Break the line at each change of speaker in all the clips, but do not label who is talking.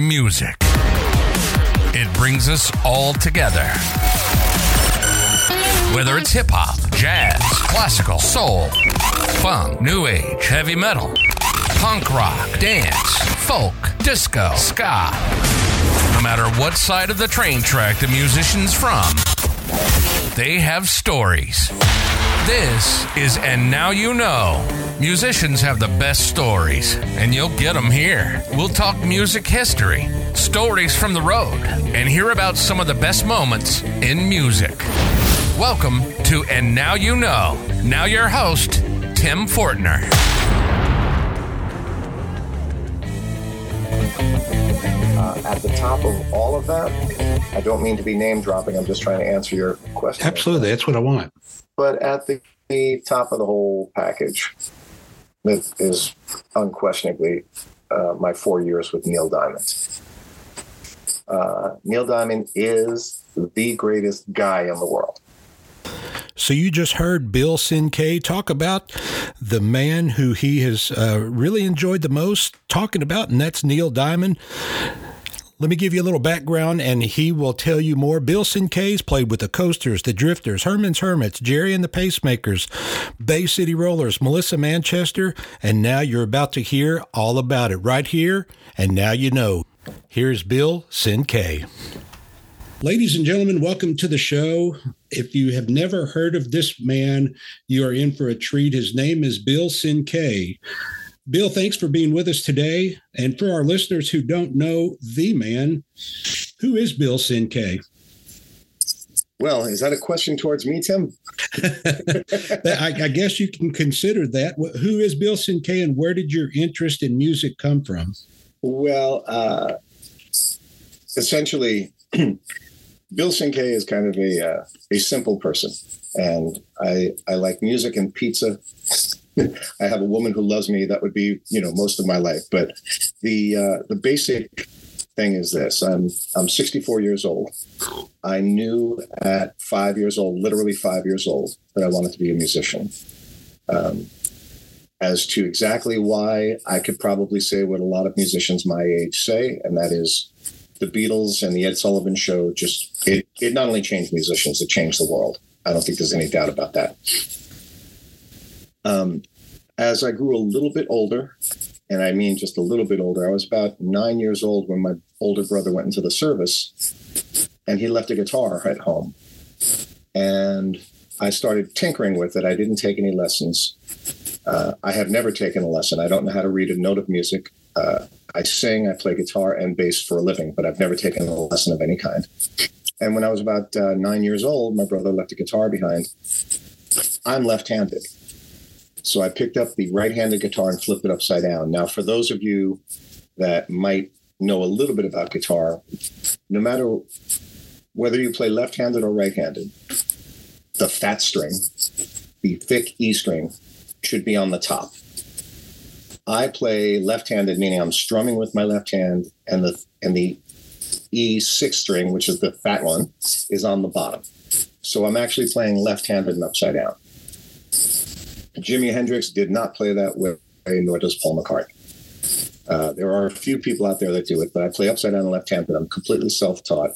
music. It brings us all together. Whether it's hip hop, jazz, classical, soul, funk, new age, heavy metal, punk rock, dance, folk, disco, ska. No matter what side of the train track the musician's from, they have stories. This is And Now You Know. Musicians have the best stories, and you'll get them here. We'll talk music history, stories from the road, and hear about some of the best moments in music. Welcome to And Now You Know. Now, your host, Tim Fortner.
Uh, at the top of all of that, I don't mean to be name dropping. I'm just trying to answer your question.
Absolutely. That's what I want.
But at the, the top of the whole package, that is unquestionably uh, my four years with Neil Diamond. Uh, Neil Diamond is the greatest guy in the world.
So you just heard Bill Cinque talk about the man who he has uh, really enjoyed the most talking about, and that's Neil Diamond. Let me give you a little background, and he will tell you more. Bill Cinque's played with the Coasters, the Drifters, Herman's Hermits, Gerry and the Pacemakers, Bay City Rollers, Melissa Manchester, and now you're about to hear all about it right here, and now you know. Here's Bill Cinque. Ladies and gentlemen, welcome to the show. If you have never heard of this man, you are in for a treat. His name is Bill Cinque. Bill, thanks for being with us today. And for our listeners who don't know the man, who is Bill Cinque?
Well, is that a question towards me, Tim?
I, I, guess you can consider that. Who is Bill Cinque and where did your interest in music come from?
Well, uh, essentially, Bill Cinque is kind of a uh, a simple person, and I I like music and pizza. I have a woman who loves me. That would be you know most of my life. But the uh, the basic thing is this: I'm I'm 64 years old. I knew at five years old, literally five years old, that I wanted to be a musician. Um, as to exactly why, I could probably say what a lot of musicians my age say, and that is the Beatles and the Ed Sullivan Show just it it not only changed musicians, it changed the world. I don't think there's any doubt about that. Um, as I grew a little bit older, and I mean just a little bit older, I was about nine years old when my older brother went into the service, and he left a guitar at home, and I started tinkering with it. I didn't take any lessons. Uh, I have never taken a lesson. I don't know how to read a note of music. Uh, I sing, I play guitar and bass for a living, but I've never taken a lesson of any kind. And when I was about uh, nine years old, my brother left a guitar behind. I'm left handed. So I picked up the right handed guitar and flipped it upside down. Now, for those of you that might know a little bit about guitar, no matter whether you play left handed or right handed, the fat string, the thick E string, should be on the top. I play left-handed, meaning I'm strumming with my left hand, and the and the E six string, which is the fat one, is on the bottom. So I'm actually playing left-handed and upside down. Jimi Hendrix did not play that way, nor does Paul McCartney. Uh, there are a few people out there that do it, but I play upside down and left-handed. And I'm completely self-taught.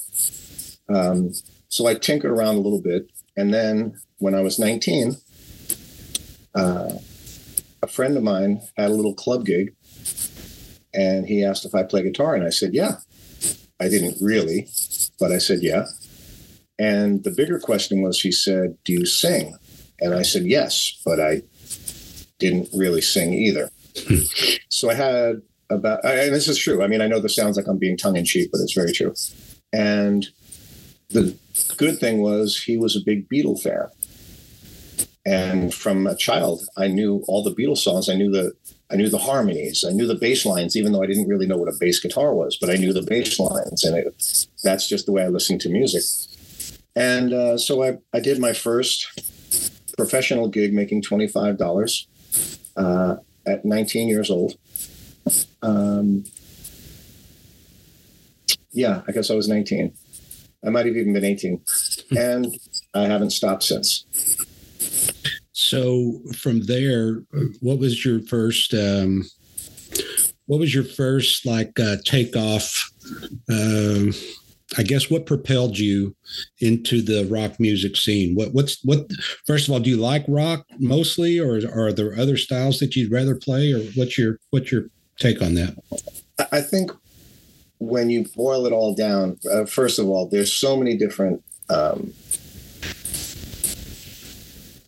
Um, so I tinkered around a little bit, and then when I was 19. Uh, a friend of mine had a little club gig and he asked if I play guitar. And I said, yeah. I didn't really, but I said, yeah. And the bigger question was, he said, do you sing? And I said, yes, but I didn't really sing either. so I had about, and this is true. I mean, I know this sounds like I'm being tongue in cheek, but it's very true. And the good thing was he was a big Beatle fan. And from a child, I knew all the Beatles songs. I knew the I knew the harmonies. I knew the bass lines, even though I didn't really know what a bass guitar was. But I knew the bass lines, and it, that's just the way I listened to music. And uh, so I, I did my first professional gig, making twenty five dollars uh, at nineteen years old. Um, yeah, I guess I was nineteen. I might have even been eighteen, and I haven't stopped since.
So from there, what was your first um, what was your first like uh, takeoff? Um, I guess what propelled you into the rock music scene? What what's what? First of all, do you like rock mostly, or, are there other styles that you'd rather play, or what's your what's your take on that?
I think when you boil it all down, uh, first of all, there's so many different. Um,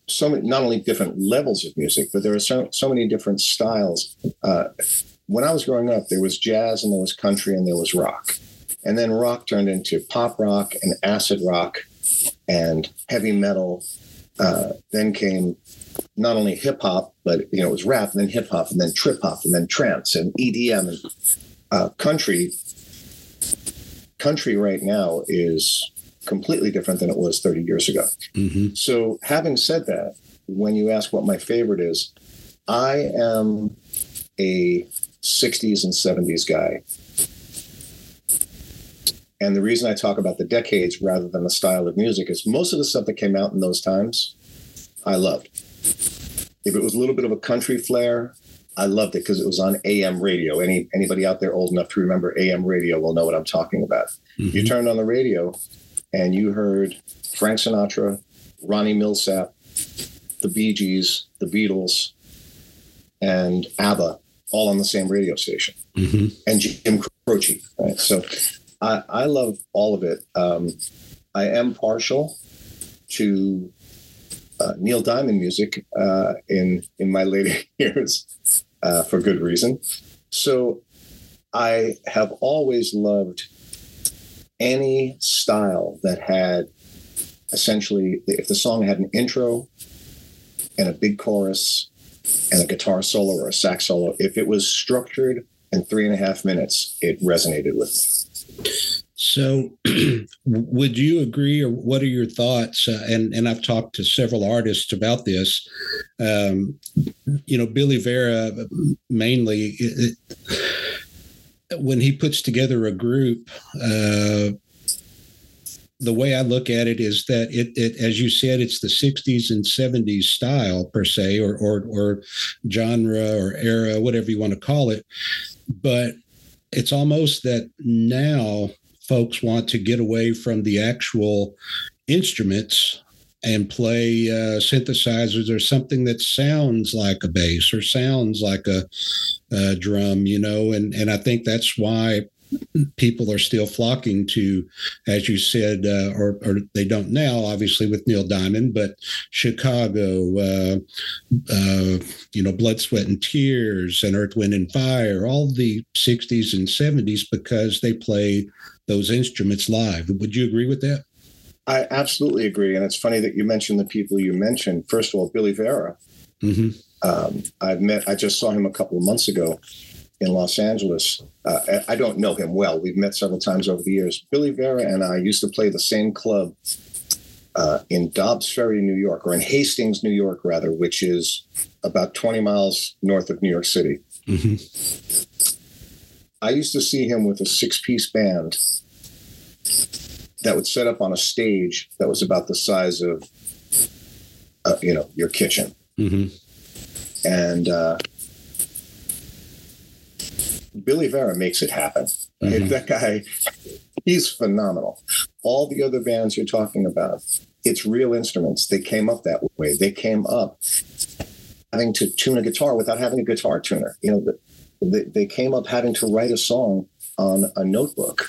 so many, not only different levels of music, but there are so, so many different styles. Uh, when I was growing up, there was jazz and there was country and there was rock. And then rock turned into pop rock and acid rock and heavy metal. Uh, then came not only hip hop, but you know it was rap, and then hip hop, and then trip hop, and then trance and EDM and uh, country. Country right now is completely different than it was 30 years ago. Mm-hmm. So, having said that, when you ask what my favorite is, I am a 60s and 70s guy. And the reason I talk about the decades rather than the style of music is most of the stuff that came out in those times, I loved. If it was a little bit of a country flair, I loved it because it was on AM radio. Any anybody out there old enough to remember AM radio will know what I'm talking about. Mm-hmm. You turned on the radio and you heard Frank Sinatra, Ronnie Milsap, the Bee Gees, the Beatles, and ABBA all on the same radio station, mm-hmm. and Jim Croce. Right? So I, I love all of it. Um, I am partial to uh, Neil Diamond music uh, in in my later years uh, for good reason. So I have always loved any style that had essentially if the song had an intro and a big chorus and a guitar solo or a sax solo, if it was structured in three and a half minutes, it resonated with me.
So, would you agree, or what are your thoughts? Uh, and and I've talked to several artists about this. Um, you know, Billy Vera mainly. It, when he puts together a group, uh, the way I look at it is that it, it, as you said, it's the 60s and 70s style per se, or, or, or genre or era, whatever you want to call it. But it's almost that now folks want to get away from the actual instruments and play uh, synthesizers or something that sounds like a bass or sounds like a, a drum, you know, and and I think that's why people are still flocking to, as you said, uh, or, or, they don't now, obviously with Neil Diamond, but Chicago, uh, uh, you know, Blood, Sweat, and Tears, and Earth, Wind, and Fire, all the 60s and 70s because they play those instruments live. Would you agree with that?
I absolutely agree. And it's funny that you mentioned the people you mentioned. First of all, Billy Vera. Mm-hmm. Um, I've met, I just saw him a couple of months ago in Los Angeles. Uh, I don't know him well. We've met several times over the years. Billy Vera and I used to play the same club uh, in Dobbs Ferry, New York, or in Hastings, New York, rather, which is about 20 miles north of New York City. Mm-hmm. I used to see him with a six piece band that would set up on a stage that was about the size of, uh, you know, your kitchen. Mm-hmm. And, uh, Billy Vera makes it happen. Mm-hmm. That guy, he's phenomenal. All the other bands you're talking about, it's real instruments. They came up that way. They came up having to tune a guitar without having a guitar tuner. You know, they, they came up having to write a song on a notebook,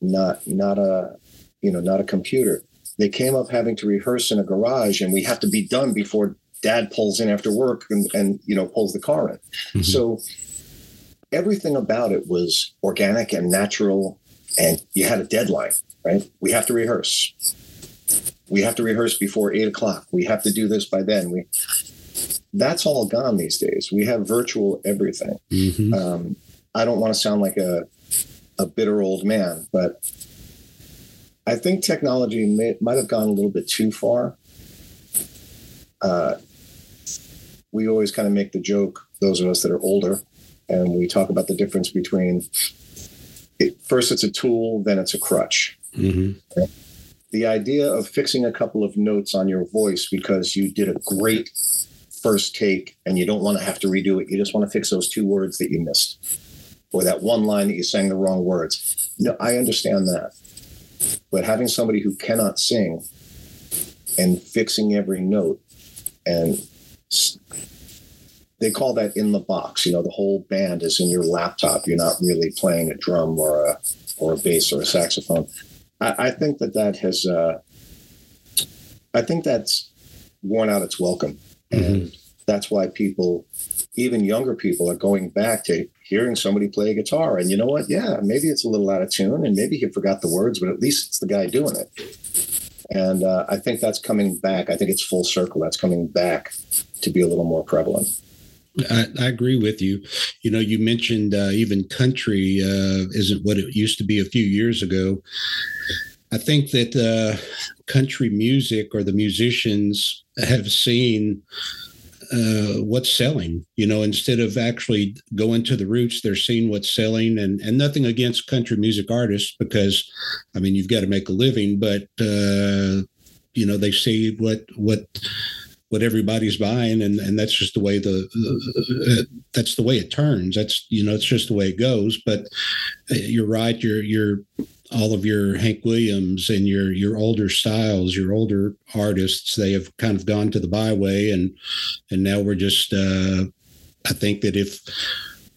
not not a you know not a computer. They came up having to rehearse in a garage, and we have to be done before Dad pulls in after work and and you know pulls the car in. Mm-hmm. So everything about it was organic and natural, and you had a deadline, right? We have to rehearse. We have to rehearse before eight o'clock. We have to do this by then. We that's all gone these days. We have virtual everything. Mm-hmm. Um, I don't want to sound like a a bitter old man, but I think technology may, might have gone a little bit too far. Uh, we always kind of make the joke, those of us that are older, and we talk about the difference between it, first it's a tool, then it's a crutch. Mm-hmm. The idea of fixing a couple of notes on your voice because you did a great first take and you don't want to have to redo it. You just want to fix those two words that you missed or that one line that you sang the wrong words. No, I understand that. But having somebody who cannot sing and fixing every note and they call that in the box. You know, the whole band is in your laptop. You're not really playing a drum or a or a bass or a saxophone. I, I think that that has. Uh, I think that's worn out its welcome, mm-hmm. and that's why people, even younger people, are going back to hearing somebody play a guitar. And you know what? Yeah, maybe it's a little out of tune, and maybe he forgot the words, but at least it's the guy doing it. And uh, I think that's coming back. I think it's full circle. That's coming back to be a little more prevalent.
I, I, agree with you. You know, you mentioned uh, even country uh, isn't what it used to be a few years ago. I think that uh, country music or the musicians have seen uh, what's selling. You know, instead of actually going to the roots, they're seeing what's selling. And and nothing against country music artists because, I mean, you've got to make a living, but uh, you know they see what what what everybody's buying and and that's just the way the uh, that's the way it turns that's you know it's just the way it goes but uh, you're right you're you're all of your Hank Williams and your your older styles, your older artists, they have kind of gone to the byway, and and now we're just. Uh, I think that if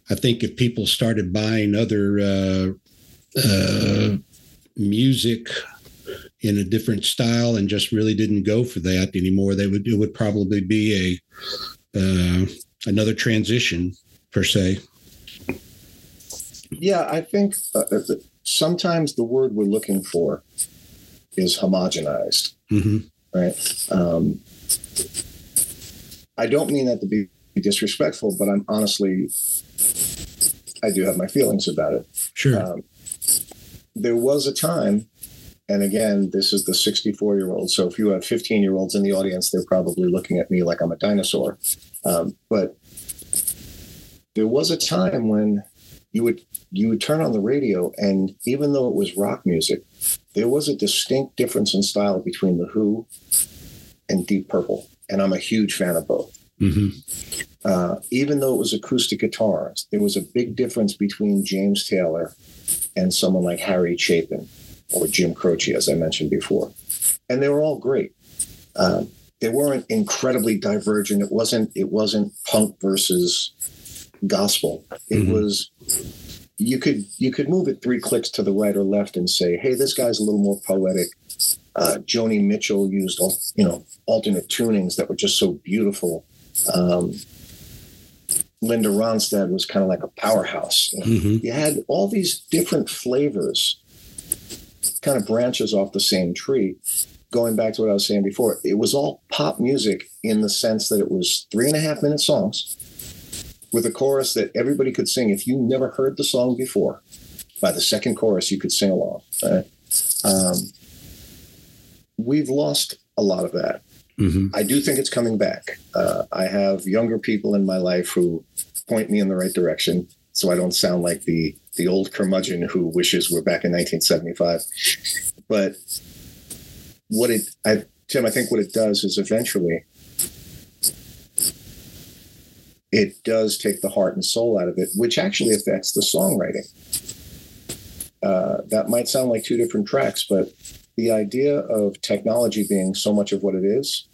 I think if people started buying other uh, uh, music in a different style and just really didn't go for that anymore, they would it would probably be a uh, another transition per se.
Yeah, I think uh, sometimes the word we're looking for is homogenized, mm-hmm. right? Um, I don't mean that to be disrespectful, but I'm honestly, I do have my feelings about it.
Sure. Um,
there was a time and again, this is the 64 year old. So if you have 15 year olds in the audience, they're probably looking at me like I'm a dinosaur. Um, but there was a time when you would you would turn on the radio, and even though it was rock music, there was a distinct difference in style between the Who and Deep Purple, and I'm a huge fan of both. Mm-hmm. Uh, even though it was acoustic guitars, there was a big difference between James Taylor and someone like Harry Chapin or Jim Croce, as I mentioned before. And they were all great. Um, they weren't incredibly divergent. It wasn't. It wasn't punk versus gospel. It mm-hmm. was. You could you could move it three clicks to the right or left and say, "Hey, this guy's a little more poetic." Uh, Joni Mitchell used, all you know, alternate tunings that were just so beautiful. Um, Linda Ronstadt was kind of like a powerhouse. Mm-hmm. you had all these different flavors kind of branches off the same tree. Going back to what I was saying before, it was all pop music in the sense that it was three and a half minute songs with a chorus that everybody could sing. If you never heard the song before, by the second chorus, you could sing along. Right? Um, we've lost a lot of that. Mm-hmm. I do think it's coming back. Uh, I have younger people in my life who point me in the right direction so I don't sound like the the old curmudgeon who wishes we're back in 1975. But what it, I, Tim, I think what it does is eventually it does take the heart and soul out of it, which actually affects the songwriting. Uh, that might sound like two different tracks, but the idea of technology being so much of what it is,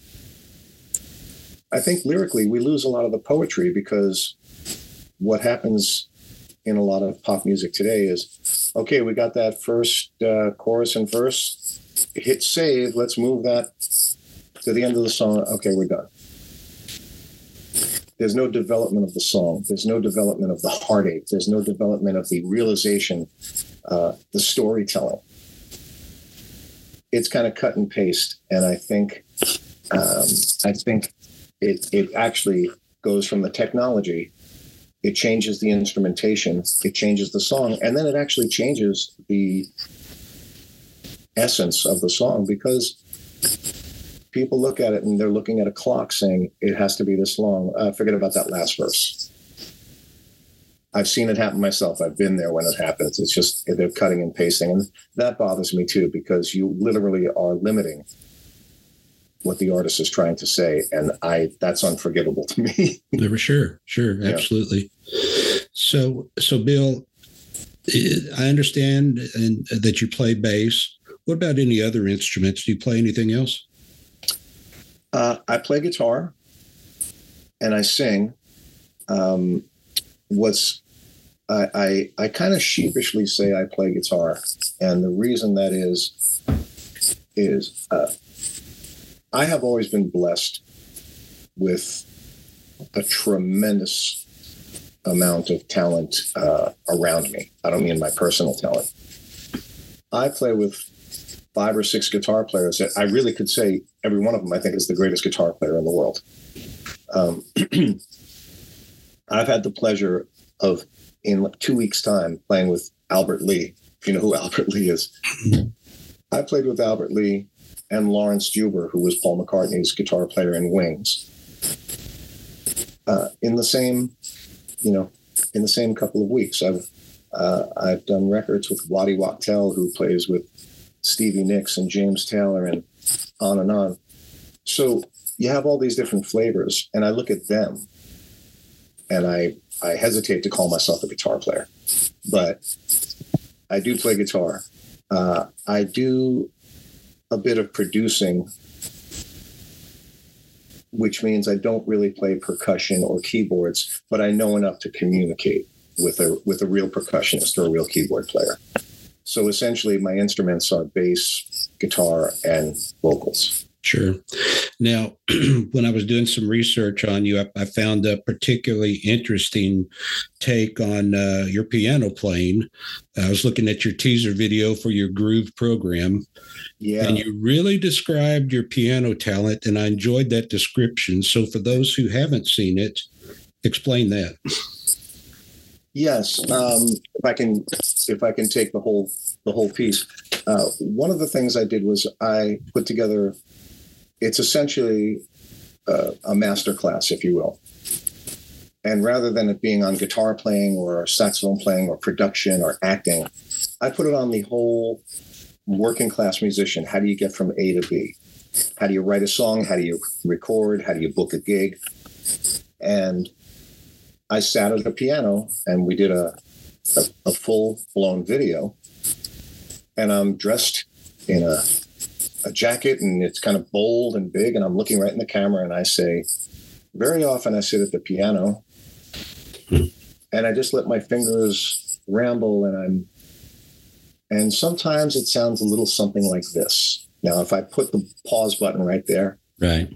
I think lyrically we lose a lot of the poetry because what happens in a lot of pop music today is okay, we got that first uh, chorus and verse, hit save, let's move that to the end of the song. Okay, we're done. There's no development of the song. There's no development of the heartache. There's no development of the realization, uh, the storytelling. It's kind of cut and paste, and I think, um, I think it it actually goes from the technology it changes the instrumentation, it changes the song, and then it actually changes the essence of the song because people look at it and they're looking at a clock saying it has to be this long. Uh, forget about that last verse. I've seen it happen myself. I've been there when it happens. It's just they're cutting and pasting, and that bothers me too because you literally are limiting what the artist is trying to say, and I that's unforgivable to me.
Never sure, sure, absolutely. Yeah. So, so Bill, I understand and that you play bass. What about any other instruments? Do you play anything else?
Uh, I play guitar and I sing. Um, what's I, I, I kind of sheepishly say I play guitar, and the reason that is is uh, I have always been blessed with a tremendous amount of talent uh, around me. I don't mean my personal talent. I play with five or six guitar players that I really could say every one of them I think is the greatest guitar player in the world. Um, I've had the pleasure of in two weeks' time playing with Albert Lee. If you know who Albert Lee is, I played with Albert Lee and Laurence Juber, who was Paul McCartney's guitar player in Wings. Uh, in the same, you know, in the same couple of weeks, I've uh, I've done records with Waddy Wachtel, who plays with Stevie Nicks and James Taylor, and on and on. So you have all these different flavors, and I look at them, and I I hesitate to call myself a guitar player, but I do play guitar. Uh, I do a bit of producing, which means I don't really play percussion or keyboards, but I know enough to communicate with a with a real percussionist or a real keyboard player. So essentially, my instruments are bass, guitar, and vocals.
Sure. Now, when I was doing some research on you, I, I found a particularly interesting take on uh, your piano playing. I was looking at your teaser video for your Groove program.
Yeah.
And you really described your piano talent, and I enjoyed that description. So, for those who haven't seen it, explain that.
Yes, um, if I can, if I can take the whole the whole piece. Uh, one of the things I did was I put together it's essentially uh, a master class, if you will. And rather than it being on guitar playing or saxophone playing or production or acting, I put it on the whole working class musician. How do you get from A to B? How do you write a song? How do you record? How do you book a gig? And I sat at a piano and we did a, a, a full blown video. And I'm dressed in a a jacket and it's kind of bold and big. And I'm looking right in the camera and I say, very often I sit at the piano hmm. and I just let my fingers ramble and I'm, and sometimes it sounds a little something like this. Now, if I put the pause button right there,
right,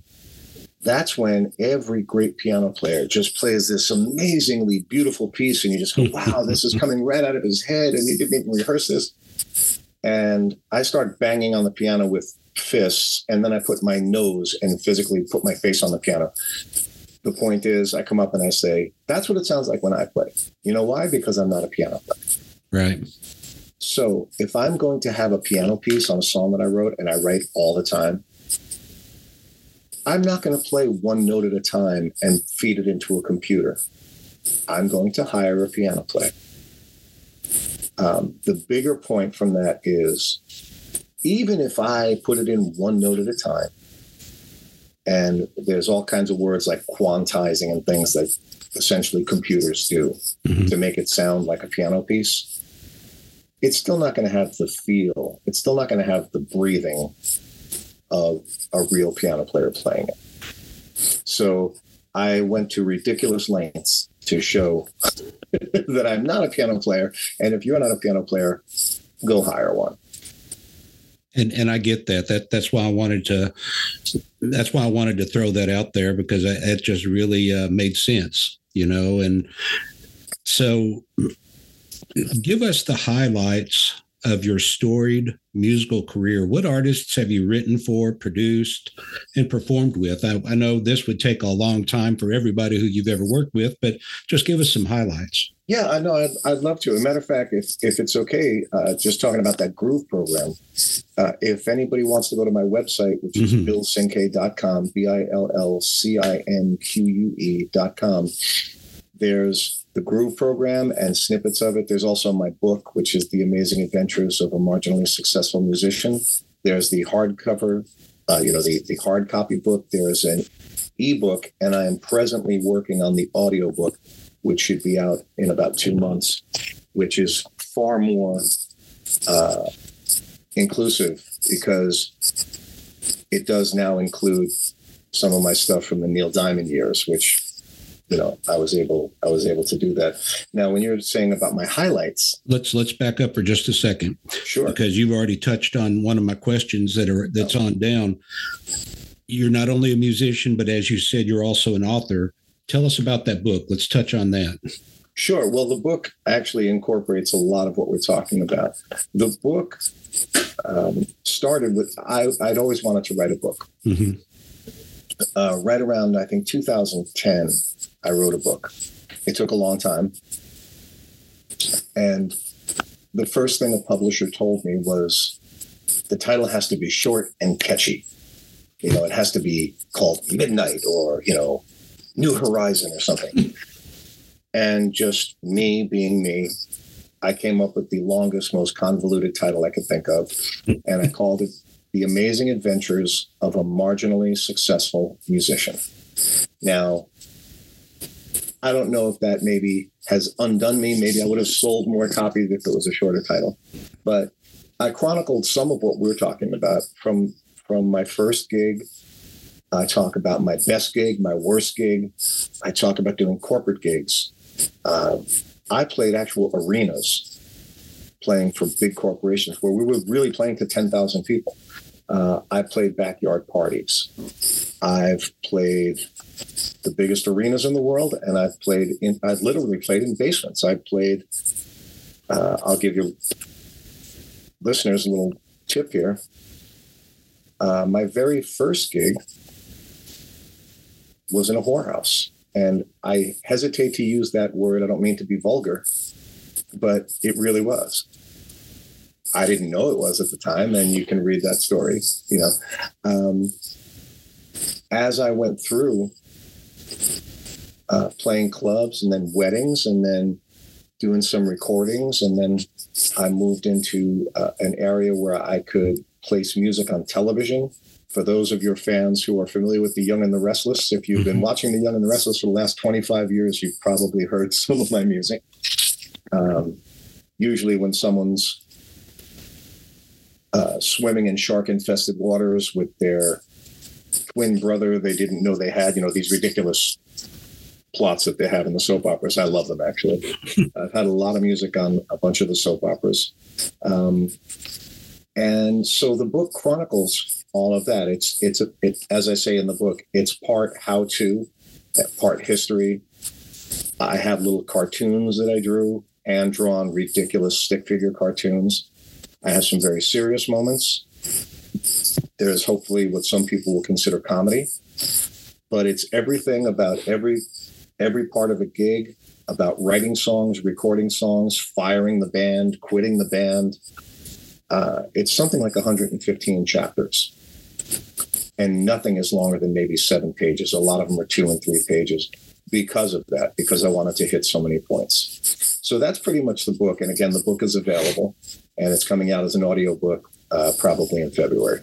that's when every great piano player just plays this amazingly beautiful piece, and you just go, "Wow, this is coming right out of his head," and he didn't even rehearse this and I start banging on the piano with fists, and then I put my nose and physically put my face on the piano. The point is, I come up and I say, "That's what it sounds like when I play." You know why? Because I'm not a piano player.
Right.
So if I'm going to have a piano piece on a song that I wrote and I write all the time, I'm not going to play one note at a time and feed it into a computer. I'm going to hire a piano player. Um, the bigger point from that is even if I put it in one note at a time, and there's all kinds of words like quantizing and things that essentially computers do mm-hmm. to make it sound like a piano piece, it's still not going to have the feel, it's still not going to have the breathing of a real piano player playing it. So I went to ridiculous lengths to show that I'm not a piano player. And if you're not a piano player, go hire one.
And and I get that. That that's why I wanted to. That's why I wanted to throw that out there because it just really uh, made sense, you know. And so, give us the highlights of your storied musical career. What artists have you written for, produced, and performed with? I, I, know this would take a long time for everybody who you've ever worked with, but just give us some highlights.
Yeah, I know. I'd, I'd love to. As a matter of fact, if, if it's okay, uh, just talking about that Groove program, uh, if anybody wants to go to my website, which is mm-hmm. billcinque.com, B I L L C I N Q U E.com, there's the Groove program and snippets of it. There's also my book, which is The Amazing Adventures of a Marginally Successful Musician. There's the hardcover uh, you know, the, the hard copy book. There is an ebook, and I am presently working on the audiobook, which should be out in about two months, which is far more uh, inclusive because it does now include some of my stuff from the Neil Diamond years, which you know I was able I was able to do that. Now, when you're saying about my highlights,
let's let's back up for just a second,
sure,
because you've already touched on one of my questions that are that's on down. You're not only a musician, but as you said, you're also an author. Tell us about that book. Let's touch on that.
Sure. Well, the book actually incorporates a lot of what we're talking about. The book um, started with I, I, would always wanted to write a book. Mm-hmm. Uh, right around I think 2010, I wrote a book. It took a long time, and the first thing a publisher told me was the title has to be short and catchy. You know, it has to be called Midnight or you know, New Horizon or something. And just me being me, I came up with the longest, most convoluted title I could think of, and I called it The Amazing Adventures of a Marginally Successful Musician. Now, I don't know if that maybe has undone me. Maybe I would have sold more copies if it was a shorter title. But I chronicled some of what we're talking about from from my first gig. I talk about my best gig, my worst gig. I talk about doing corporate gigs. Uh, I played actual arenas playing for big corporations where we were really playing to 10,000 people. Uh, I played backyard parties. I've played the biggest arenas in the world, and I've played in. I've literally played in basements. I've played. Uh, I'll give you listeners a little tip here. Uh, my very first gig was in a whorehouse. And I hesitate to use that word. I don't mean to be vulgar, but it really was. I didn't know it was at the time, and you can read that story. You know, um, as I went through uh, playing clubs and then weddings and then doing some recordings, and then I moved into uh, an area where I could place music on television for those of your fans who are familiar with The Young and the Restless, if you've been mm-hmm. watching The Young and the Restless for the last 25 years, you've probably heard some of my music. Um, usually, when someone's uh, swimming in shark infested waters with their twin brother they didn't know they had, you know, these ridiculous plots that they have in the soap operas. I love them, actually. I've had a lot of music on a bunch of the soap operas. Um, and so the book chronicles all of that. It's it's a, it, as I say in the book, it's part how to, part history. I have little cartoons that I drew, and drawn ridiculous stick figure cartoons. I have some very serious moments. There's hopefully what some people will consider comedy, but it's everything about every every part of a gig, about writing songs, recording songs, firing the band, quitting the band. Uh, it's something like 115 chapters and nothing is longer than maybe seven pages. A lot of them are two and three pages because of that, because I wanted to hit so many points. So that's pretty much the book. And again, the book is available and it's coming out as an audiobook uh, probably in February.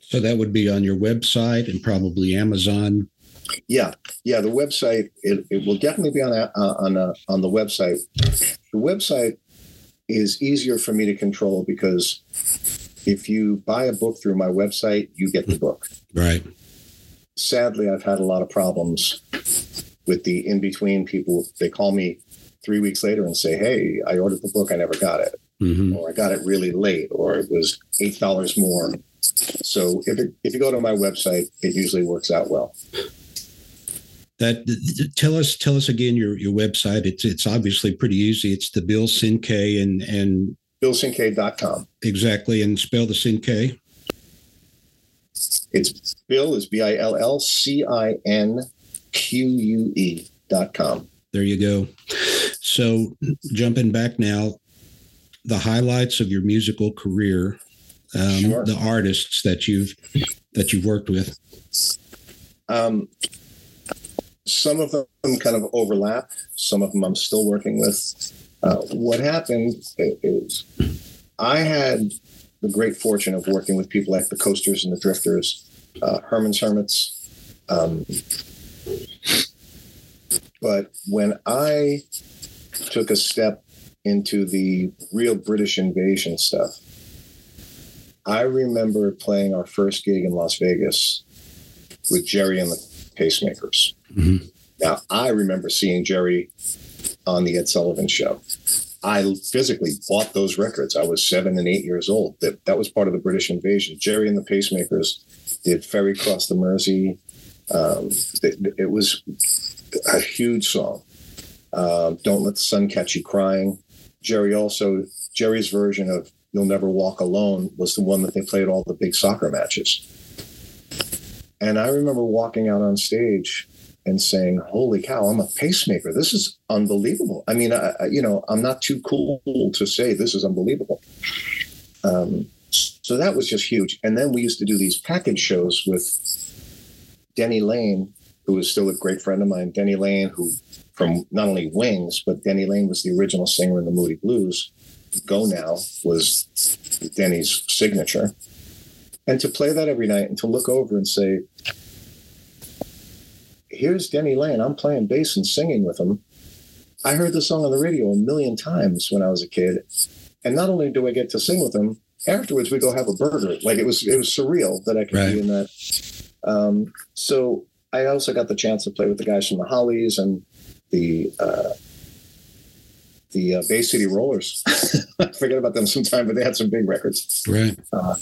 So that would be on your website and probably Amazon.
Yeah, yeah. The website it, it will definitely be on uh, on uh, on the website. The website is easier for me to control because if you buy a book through my website, you get the book.
Right.
Sadly, I've had a lot of problems with the in between people. They call me three weeks later and say, Hey, I ordered the book, I never got it. Mm-hmm. Or I got it really late, or it was $8 more. So if, it, if you go to my website, it usually works out well.
That tell us tell us again your your website. It's it's obviously pretty easy. It's the Bill Cinque and and
BillCinque.com.
Exactly. And spell the Cinque.
It's Bill is B I L L C I N Q U E dot com.
There you go. So jumping back now, the highlights of your musical career, um, sure. the artists that you've that you've worked with.
Um, some of them kind of overlap. Some of them I'm still working with. Uh, what happened is I had the great fortune of working with people like the Coasters and the Drifters uh, Herman's Hermits. Um, but when I took a step into the real British invasion stuff, I remember playing our first gig in Las Vegas with Gerry and the Pacemakers. Mm-hmm. Now, I remember seeing Gerry on the Ed Sullivan Show. I physically bought those records. I was seven and eight years old. That that was part of the British invasion. Gerry and the Pacemakers did "Ferry Cross the Mersey." Um, it, it, was a huge song. Uh, "Don't Let the Sun Catch You Crying." Gerry also Gerry's version of "You'll Never Walk Alone" was the one that they played all the big soccer matches. And I remember walking out on stage and saying, "Holy cow, I'm a pacemaker! This is unbelievable." I mean, I, you know, I'm not too cool to say this is unbelievable. Um, so that was just huge. And then we used to do these package shows with Denny Laine, who is still a great friend of mine. Denny Laine, who from not only Wings, but Denny Laine was the original singer in the Moody Blues. Go Now was Denny's signature. And to play that every night and to look over and say, here's Denny Laine. I'm playing bass and singing with him. I heard the song on the radio a million times when I was a kid. And not only do I get to sing with him, afterwards we go have a burger. Like it was it was surreal that I could right. be in that. Um, so I also got the chance to play with the guys from the Hollies and the uh, the uh, Bay City Rollers. I forget about them sometime, but they had some big records.
Right. Uh,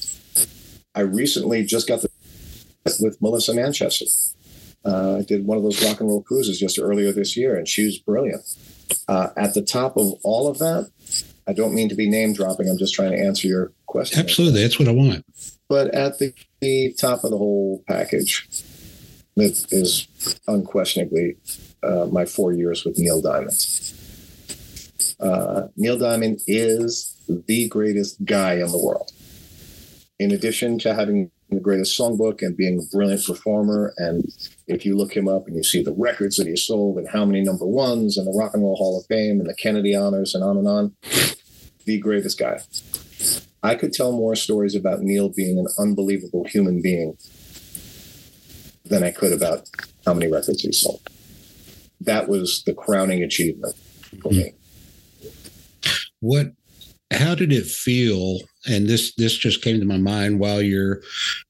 I recently just got the with Melissa Manchester. Uh, I did one of those rock and roll cruises just earlier this year, and she was brilliant. Uh, at the top of all of that, I don't mean to be name dropping. I'm just trying to answer your question.
Absolutely, that's what I want.
But at the, the top of the whole package, is unquestionably uh, my four years with Neil Diamond. Uh, Neil Diamond is the greatest guy in the world. In addition to having the greatest songbook and being a brilliant performer. And if you look him up and you see the records that he sold and how many number ones and the Rock and Roll Hall of Fame and the Kennedy Honors and on and on, the greatest guy. I could tell more stories about Neil being an unbelievable human being than I could about how many records he sold. That was the crowning achievement for me.
What how did it feel and this this just came to my mind while you're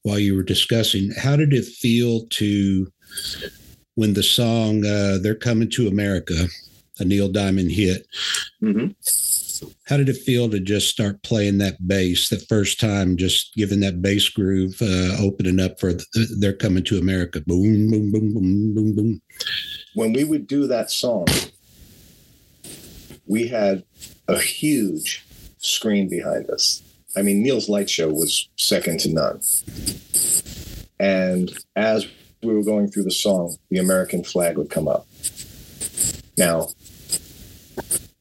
while you were discussing how did it feel to when the song uh, they're coming to america a neil diamond hit mm-hmm. How did it feel to just start playing that bass the first time just giving that bass groove uh, opening up for the, they're coming to america boom boom boom boom boom boom
when we would do that song we had a huge screen behind us. I mean, Neil's light show was second to none. And as we were going through the song, the American flag would come up. Now,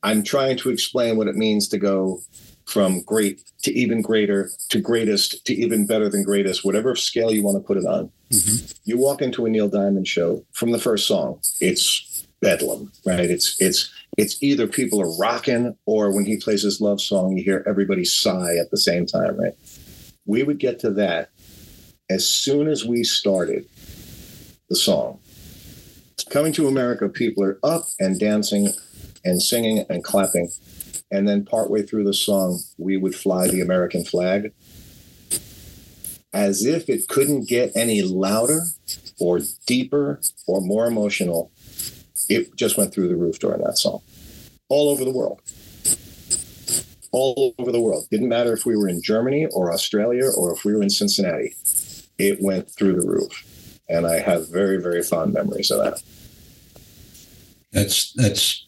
I'm trying to explain what it means to go from great to even greater to greatest to even better than greatest, whatever scale you want to put it on. Mm-hmm. You walk into a Neil Diamond show from the first song, it's bedlam, right? It's it's it's either people are rocking or when he plays his love song, you hear everybody sigh at the same time, right? We would get to that as soon as we started the song. Coming to America, people are up and dancing and singing and clapping. And then partway through the song, we would fly the American flag as if it couldn't get any louder or deeper or more emotional it just went through the roof during that song, all over the world. All over the world. Didn't matter if we were in Germany or Australia or if we were in Cincinnati. It went through the roof. And I have very, very fond memories of that.
That's, that's,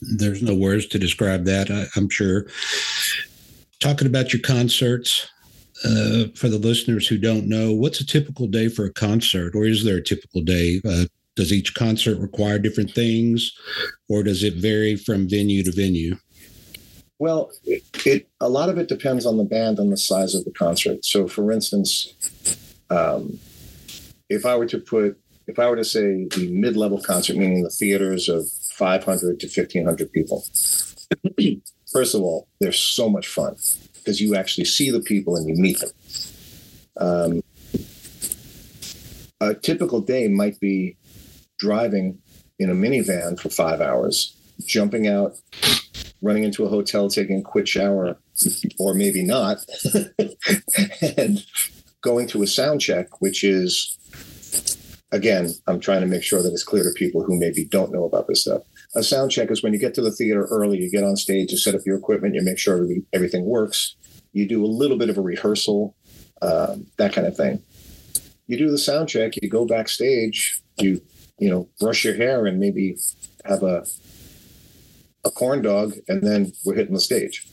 there's no words to describe that, I, am sure. Talking about your concerts, uh, for the listeners who don't know, what's a typical day for a concert, or is there a typical day? Uh, does each concert require different things, or does it vary from venue to venue?
Well, it, it a lot of it depends on the band and the size of the concert. So, for instance, um, if I were to put, if I were to say the mid-level concert, meaning the theaters of 500 to 1500 people, first of all, they're so much fun because you actually see the people and you meet them. Um, A typical day might be driving in a minivan for five hours, jumping out, running into a hotel, taking a quick shower, or maybe not, and going to a sound check, which is, again, I'm trying to make sure that it's clear to people who maybe don't know about this stuff. A sound check is when you get to the theater early, you get on stage, you set up your equipment, you make sure everything works, you do a little bit of a rehearsal, um, that kind of thing. You do the sound check, you go backstage, you you know brush your hair and maybe have a a corn dog, and then we're hitting the stage.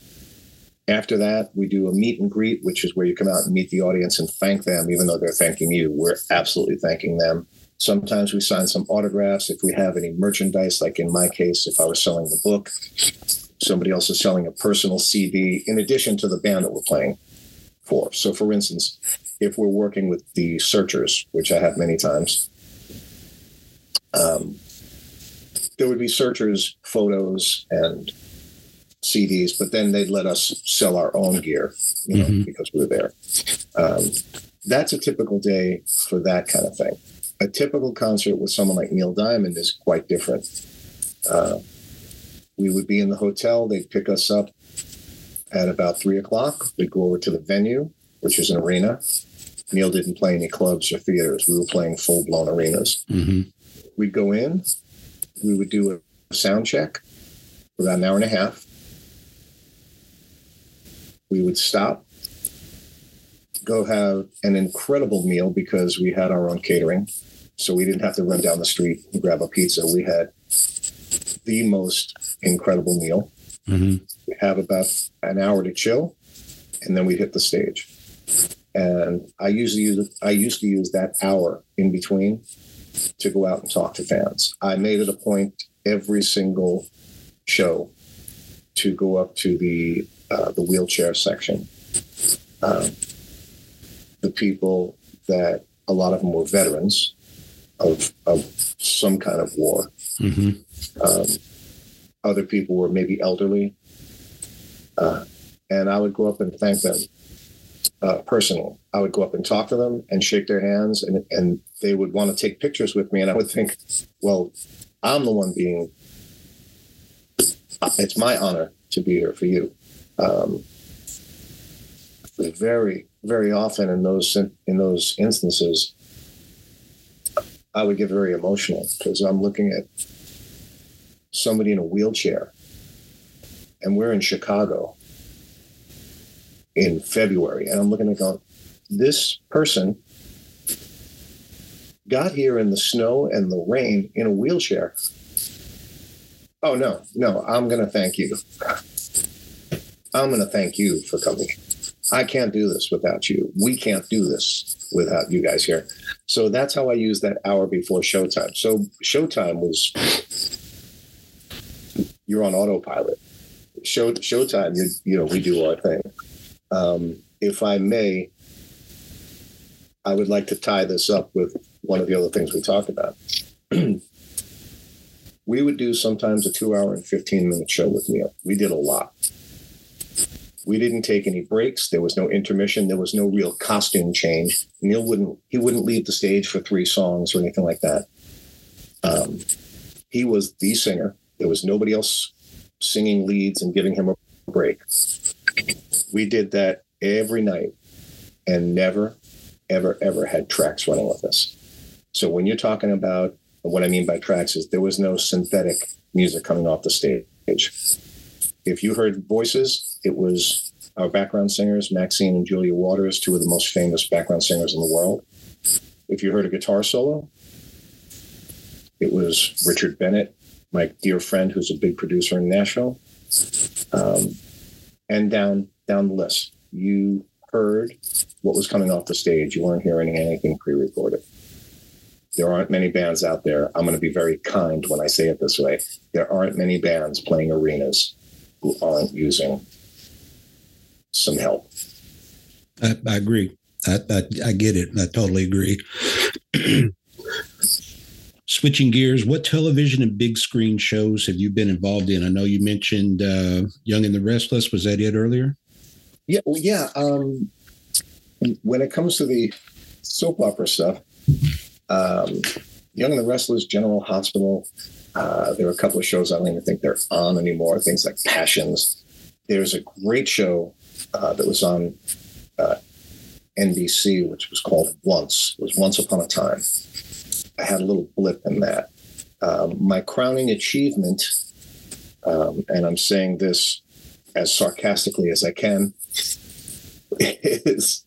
After that, we do a meet and greet, which is where you come out and meet the audience and thank them, even though they're thanking you. We're absolutely thanking them. Sometimes we sign some autographs if we have any merchandise, like in my case, if I was selling the book, somebody else is selling a personal CD in addition to the band that we're playing for. So, for instance, if we're working with the Searchers, which I have many times, um, there would be Searchers photos and CDs, but then they'd let us sell our own gear, you know, mm-hmm. because we were there. Um, that's a typical day for that kind of thing. A typical concert with someone like Neil Diamond is quite different. Uh, we would be in the hotel. They'd pick us up at about three o'clock. We'd go over to the venue, which is an arena. Neil didn't play any clubs or theaters. We were playing full blown arenas. Mm-hmm. We'd go in. We would do a sound check for about an hour and a half. We would stop, go have an incredible meal because we had our own catering. So we didn't have to run down the street and grab a pizza. We had the most incredible meal. Mm-hmm. We have about an hour to chill, and then we hit the stage. And I usually use I used to use that hour in between to go out and talk to fans. I made it a point every single show to go up to the uh, the wheelchair section. Um, the people that a lot of them were veterans of of some kind of war. Mm-hmm. Um, other people were maybe elderly. Uh, and I would go up and thank them uh, personally. I would go up and talk to them and shake their hands, and, and they would want to take pictures with me. And I would think, well, I'm the one being, it's my honor to be here for you. Um, very, very often in those in those instances, I would get very emotional because I'm looking at somebody in a wheelchair. And we're in Chicago in February. And I'm looking at going, this person got here in the snow and the rain in a wheelchair. Oh, no, no, I'm going to thank you. I'm going to thank you for coming. I can't do this without you. We can't do this without you guys here. So that's how I use that hour before showtime. So showtime was you're on autopilot. Show Showtime, you you know, we do our thing. Um, if I may, I would like to tie this up with one of the other things we talked about. we would do sometimes a two hour and 15 minute show with Neil. We did a lot. We didn't take any breaks. There was no intermission. There was no real costume change. Neil wouldn't, he wouldn't leave the stage for three songs or anything like that. Um, he was the singer. There was nobody else singing leads and giving him a break. We did that every night and never, ever, ever had tracks running with us. So when you're talking about what I mean by tracks is there was no synthetic music coming off the stage. If you heard voices, it was our background singers, Maxine and Julia Waters, two of the most famous background singers in the world. If you heard a guitar solo, it was Richard Bennett, my dear friend who's a big producer in Nashville, um, and down down the list. You heard what was coming off the stage. You weren't hearing anything pre-recorded. There aren't many bands out there. I'm going to be very kind when I say it this way. There aren't many bands playing arenas who aren't using some help.
I, I agree. I, I, I get it. I totally agree. switching gears, what television and big screen shows have you been involved in? I know you mentioned uh, Young and the Restless. Was that it earlier?
Yeah, well, yeah. Um, when it comes to the soap opera stuff, um, Young and the Restless, General Hospital. Uh, there are a couple of shows I don't even think they're on anymore. Things like Passions. There's a great show uh, that was on uh, NBC, which was called Once. Was Once Upon a Time. I had a little blip in that. Um, my crowning achievement, um, and I'm saying this as sarcastically as I can, is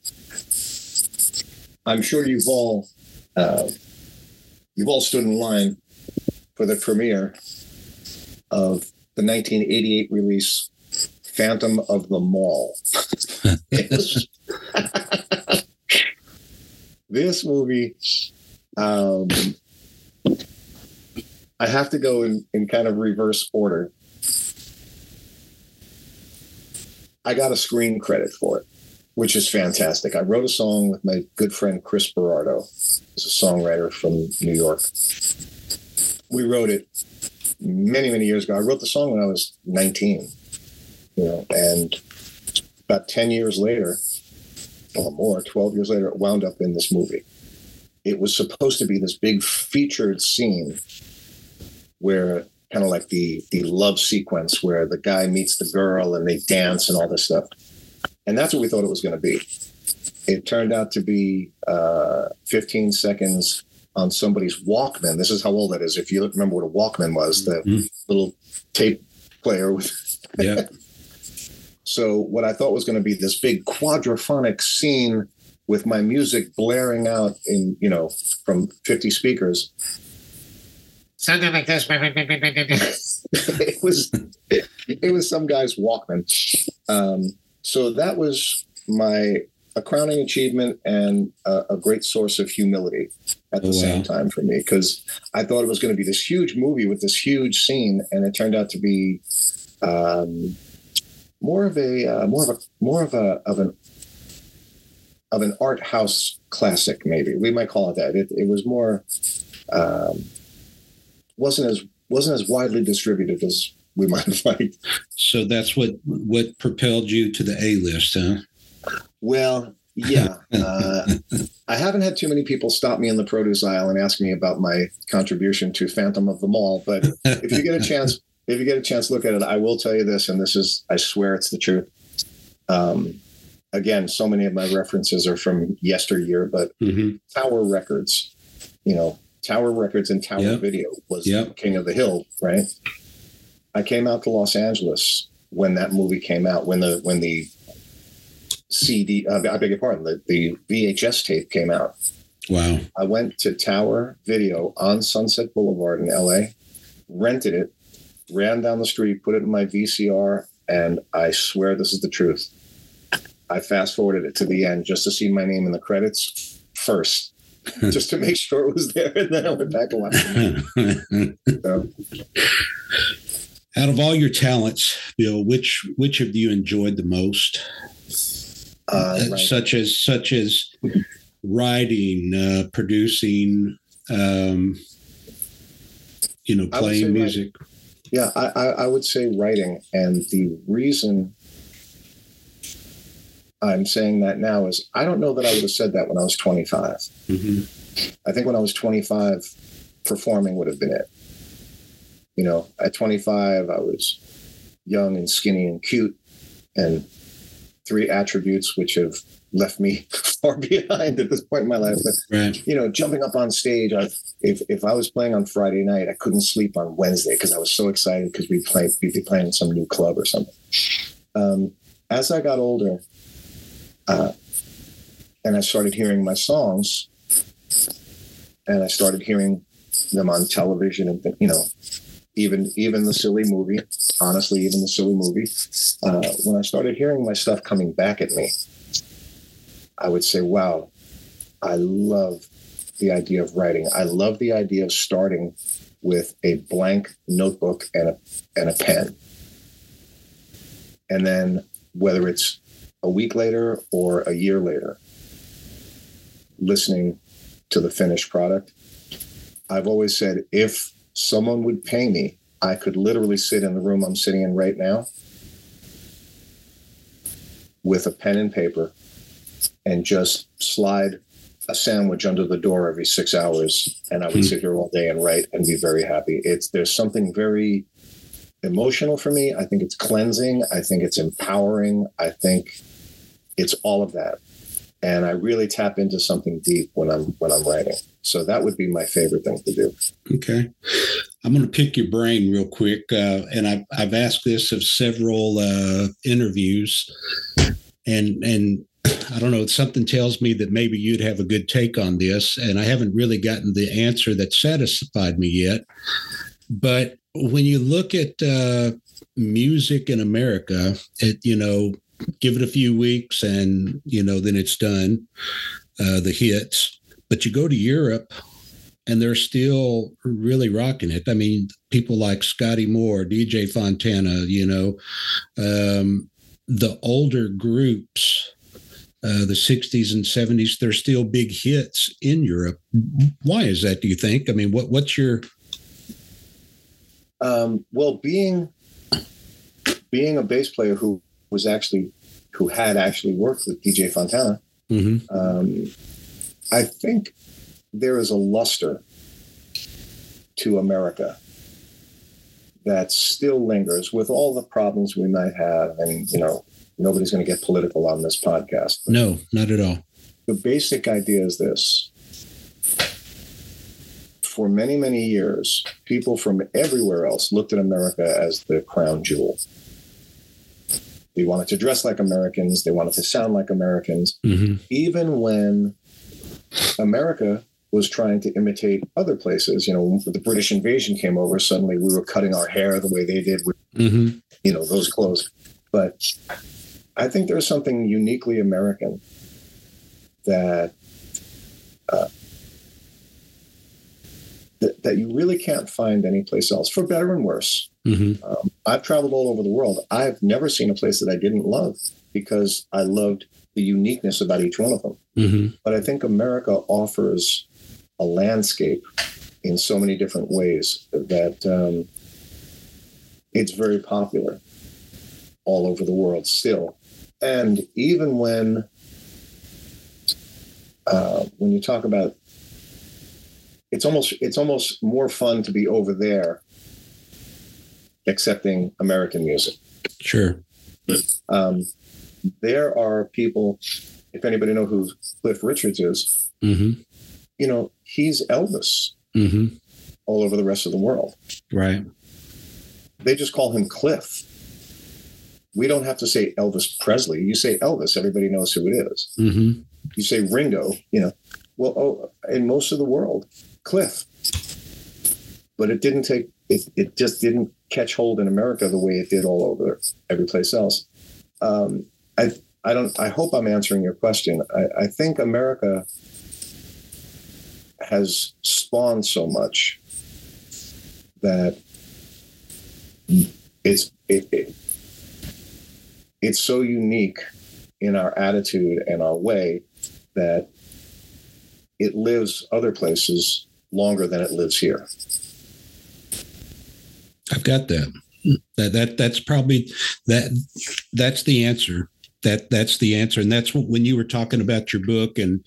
I'm sure you've all uh, you've all stood in line for the premiere of the 1988 release Phantom of the Mall. this movie, um, I have to go in, in kind of reverse order. I got a screen credit for it, which is fantastic. I wrote a song with my good friend Chris Berardo, who's a songwriter from New York. We wrote it many, many years ago. I wrote the song when I was 19, you know, and about 10 years later, or more, 12 years later, it wound up in this movie. It was supposed to be this big featured scene where kind of like the the love sequence where the guy meets the girl and they dance and all this stuff. And that's what we thought it was going to be. It turned out to be uh, 15 seconds on somebody's Walkman. This is how old that is. If you remember what a Walkman was, the mm-hmm. little tape player with.
yeah.
So what I thought was going to be this big quadraphonic scene with my music blaring out in, you know, from 50 speakers
Something like this.
it was it, it, was some guy's Walkman. Um, so that was my a crowning achievement and a, a great source of humility at the oh, same time for me because I thought it was going to be this huge movie with this huge scene, and it turned out to be um, more of a uh, more of a more of a of an of an art house classic, maybe we might call it that. It, it was more. Um, wasn't as wasn't as widely distributed as we might have liked.
So that's what what propelled you to the A list, huh?
Well, yeah. Uh, I haven't had too many people stop me in the produce aisle and ask me about my contribution to Phantom of the Mall. But if you get a chance, if you get a chance to look at it, I will tell you this, and this is, I swear it's the truth. Um, again, so many of my references are from yesteryear, but mm-hmm. Tower Records, you know, Tower Records and Tower yep. Video was yep. King of the Hill, right? I came out to Los Angeles when that movie came out, when the when the CD, uh, I beg your pardon, the, the VHS tape came out.
Wow.
I went to Tower Video on Sunset Boulevard in LA, rented it, ran down the street, put it in my VCR, and I swear this is the truth. I fast forwarded it to the end just to see my name in the credits first. just to make sure it was there. And then I went back and watched so.
Out of all your talents, Bill, which which have you enjoyed the most? Uh, right. Such as such as writing, uh, producing, um, you know, playing music.
Yeah, I, I, would say writing, and the reason I'm saying that now is I don't know that I would have said that when I was 25. Mm-hmm. I think when I was 25, performing would have been it. You know, at 25, I was young and skinny and cute, and three attributes which have left me far behind at this point in my life. But, right. you know, jumping up on stage, I, if if I was playing on Friday night, I couldn't sleep on Wednesday because I was so excited because we'd play we'd be playing in some new club or something. Um, as I got older, uh, and I started hearing my songs, and I started hearing them on television, and you know, even even the silly movie. Honestly, even the silly movie. Uh, when I started hearing my stuff coming back at me, I would say, "Wow, I love the idea of writing. I love the idea of starting with a blank notebook and a and a pen, and then whether it's a week later or a year later, listening to the finished product. I've always said if someone would pay me, I could literally sit in the room I'm sitting in right now with a pen and paper and just slide a sandwich under the door every six hours, and I would
Hmm.
sit here all day and write and be very happy. It's there's something very emotional for me. I think it's cleansing. I think it's empowering. I think it's all of that, and I really tap into something deep when I'm when I'm writing. So that would be my favorite thing to do.
Okay. I'm going to pick your brain real quick. Uh, and I've, I've asked this of several uh, interviews. And, and I don't know, something tells me that maybe you'd have a good take on this. And I haven't really gotten the answer that satisfied me yet. But when you look at uh, music in America, it, you know, give it a few weeks and, you know, then it's done, uh, the hits. But you go to Europe and they're still really rocking it. I mean, people like Scotty Moore, DJ Fontana, you know, um, the older groups, uh, the 60s and 70s, they're still big hits in Europe. Why is that, do you think? I mean, what what's your.
Um, well, being being a bass player who was actually who had actually worked with DJ Fontana,
Mhm.
um, I think there is a luster to America that still lingers with all the problems we might have, and you know, nobody's going to get political on this podcast.
No, not at all.
the basic idea is this. For many, many years, people from everywhere else looked at America as the crown jewel. They wanted to dress like Americans. They wanted to sound like Americans.
Mhm.
Even when America was trying to imitate other places, you know, when the British invasion came over, suddenly we were cutting our hair the way they did with,
Mhm.
you know, those clothes. But I think there's something uniquely American that uh, that, that you really can't find anyplace else, for better and worse.
Mhm.
Um, I've traveled all over the world. I've never seen a place that I didn't love because I loved the uniqueness about each one of them.
Mhm.
But I think America offers a landscape in so many different ways that um, it's very popular all over the world still. And even when uh, when you talk about it's almost it's almost more fun to be over there accepting American music.
Sure.
Um, there are people, if anybody know who Cliff Richards is,
Mhm.
you know, he's Elvis
Mhm.
all over the rest of the world.
Right.
They just call him Cliff. We don't have to say Elvis Presley. You say Elvis, everybody knows who it is.
Mhm.
You say Ringo, you know. Well, oh, in most of the world, Cliff. But it didn't take it. It just didn't catch hold in America the way it did all over every place else. Um, I I don't. I hope I'm answering your question. I, I think America has spawned so much that it's it, it it's so unique in our attitude and our way that it lives other places longer than it lives here.
I've got that. That that that's probably that that's the answer. That that's the answer, and that's when you were talking about your book and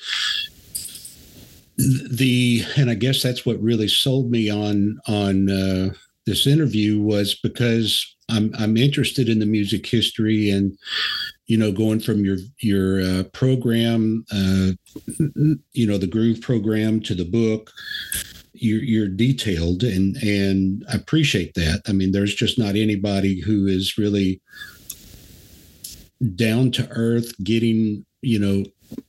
the and I guess that's what really sold me on on uh, this interview was because I'm I'm interested in the music history and you know going from your your uh, program uh, you know the groove program to the book you're, you're detailed and and I appreciate that. I mean, there's just not anybody who is really down to earth, getting you know,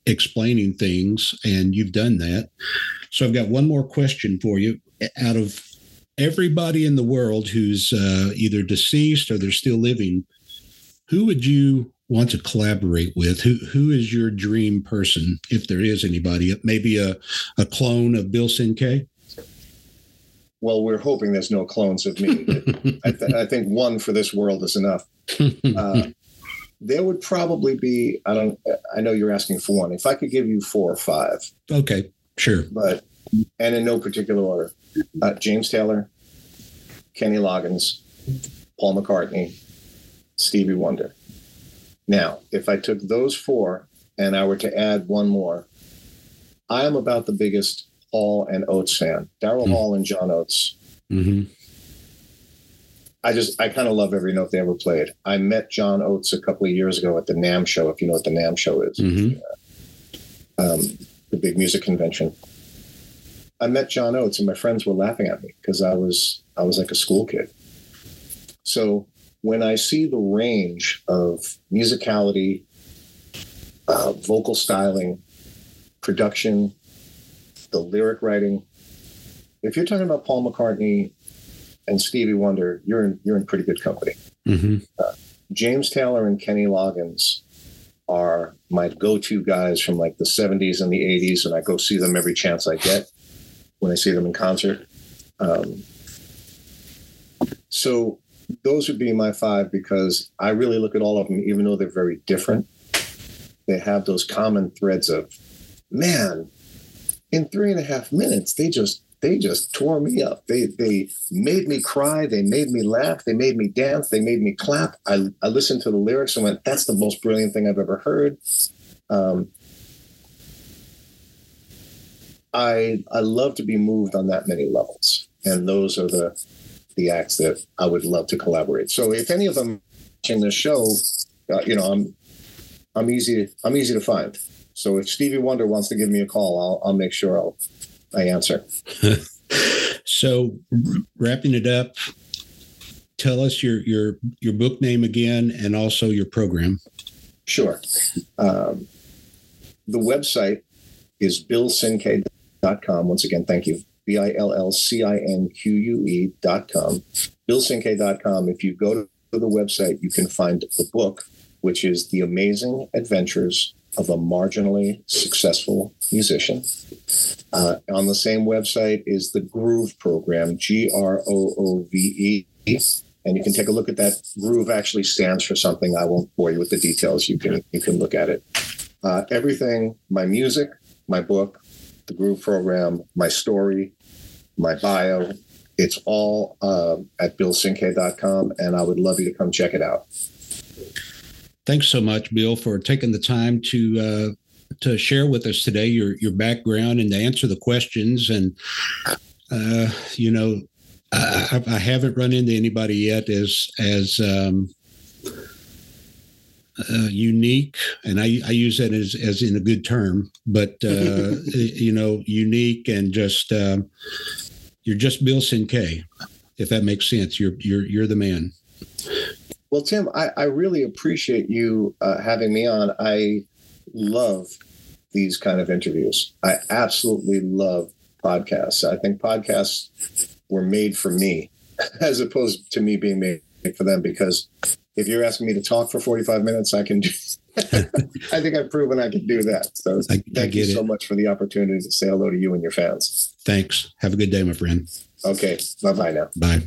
explaining things, and you've done that. So I've got one more question for you. Out of everybody in the world who's uh, either deceased or they're still living, who would you want to collaborate with? Who who is your dream person, if there is anybody? Maybe a a clone of Bill Cinque.
Well, we're hoping there's no clones of me. I, th- I think one for this world is enough. Uh, there would probably be. I don't. I know you're asking for one. If I could give you four or five,
okay, sure.
but and in no particular order, uh, James Taylor, Kenny Loggins, Paul McCartney, Stevie Wonder. Now, if I took those four and I were to add one more, I am about the biggest Hall and Oates fan. Daryl
Mm.
Hall and John Oates.
hmm
I just I kind of love every note they ever played. I met John Oates a couple of years ago at the NAMM show, if you know what the NAMM show is,
hmm
um, the big music convention. I met John Oates, and my friends were laughing at me because I was I was like a school kid. So when I see the range of musicality, uh, vocal styling, production, the lyric writing, if you're talking about Paul McCartney and Stevie Wonder, you're in you're in pretty good company.
hmm
James Taylor and Kenny Loggins are my go-to guys from like the 70s and the 80s, and I go see them every chance I get when I see them in concert. Um, so those would be my five because I really look at all of them, even though they're very different. They have those common threads of, man, in three and a half minutes, they just they just tore me up. They they made me cry. They made me laugh. They made me dance. They made me clap. I, I listened to the lyrics and went, "That's the most brilliant thing I've ever heard." Um, I I love to be moved on that many levels, and those are the the acts that I would love to collaborate. So if any of them in the show, uh, you know, I'm I'm easy I'm easy to find. So if Stevie Wonder wants to give me a call, I'll I'll make sure I'll I answer.
So wrapping it up, tell us your your your book name again and also your program.
Sure. Um, the website is billcinque.com. Once again, thank you. B I L L C I N Q U E dot com. Billcinque.com. If you go to the website, you can find the book, which is The Amazing Adventures of a Marginally Successful Musician. Uh, on the same website is the Groove Program, G R O O V E. And you can take a look at that. Groove actually stands for something. I won't bore you with the details. You can you can look at it. Uh, everything, my music, my book, the Groove Program, my story, my bio, it's all uh, at billcinque.com, and I would love you to come check it out.
Thanks so much, Bill, for taking the time to uh, to share with us today your your background and to answer the questions. And uh, you know, I, I haven't run into anybody yet as as um, uh, unique, and I, I use that as as in a good term, but uh, you know, unique and just um, you're just Bill Cinque, if that makes sense. You're you're you're the man.
Well, Tim, I, I really appreciate you uh, having me on. I love these kind of interviews. I absolutely love podcasts. I think podcasts were made for me as opposed to me being made for them because if you're asking me to talk for 45 minutes, I can do I think I've proven I can do that. So
I- I
thank you so
it.
much for the opportunity to say hello to you and your fans.
Thanks. Have a good day, my friend.
Okay, bye bye now.
Bye.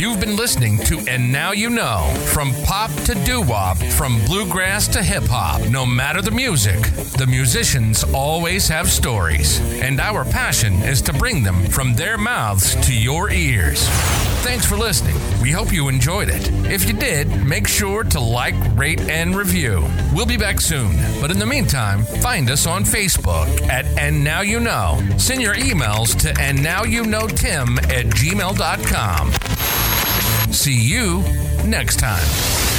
You've been listening to And Now You Know. From pop to doo wop, from bluegrass to hip hop, no matter the music, the musicians always have stories. And our passion is to bring them from their mouths to your ears. Thanks for listening. We hope you enjoyed it. If you did, make sure to like, rate, and review. We'll be back soon. But in the meantime, find us on Facebook at And Now You Know. Send your emails to and now you know tim at gmail.com. See you next time.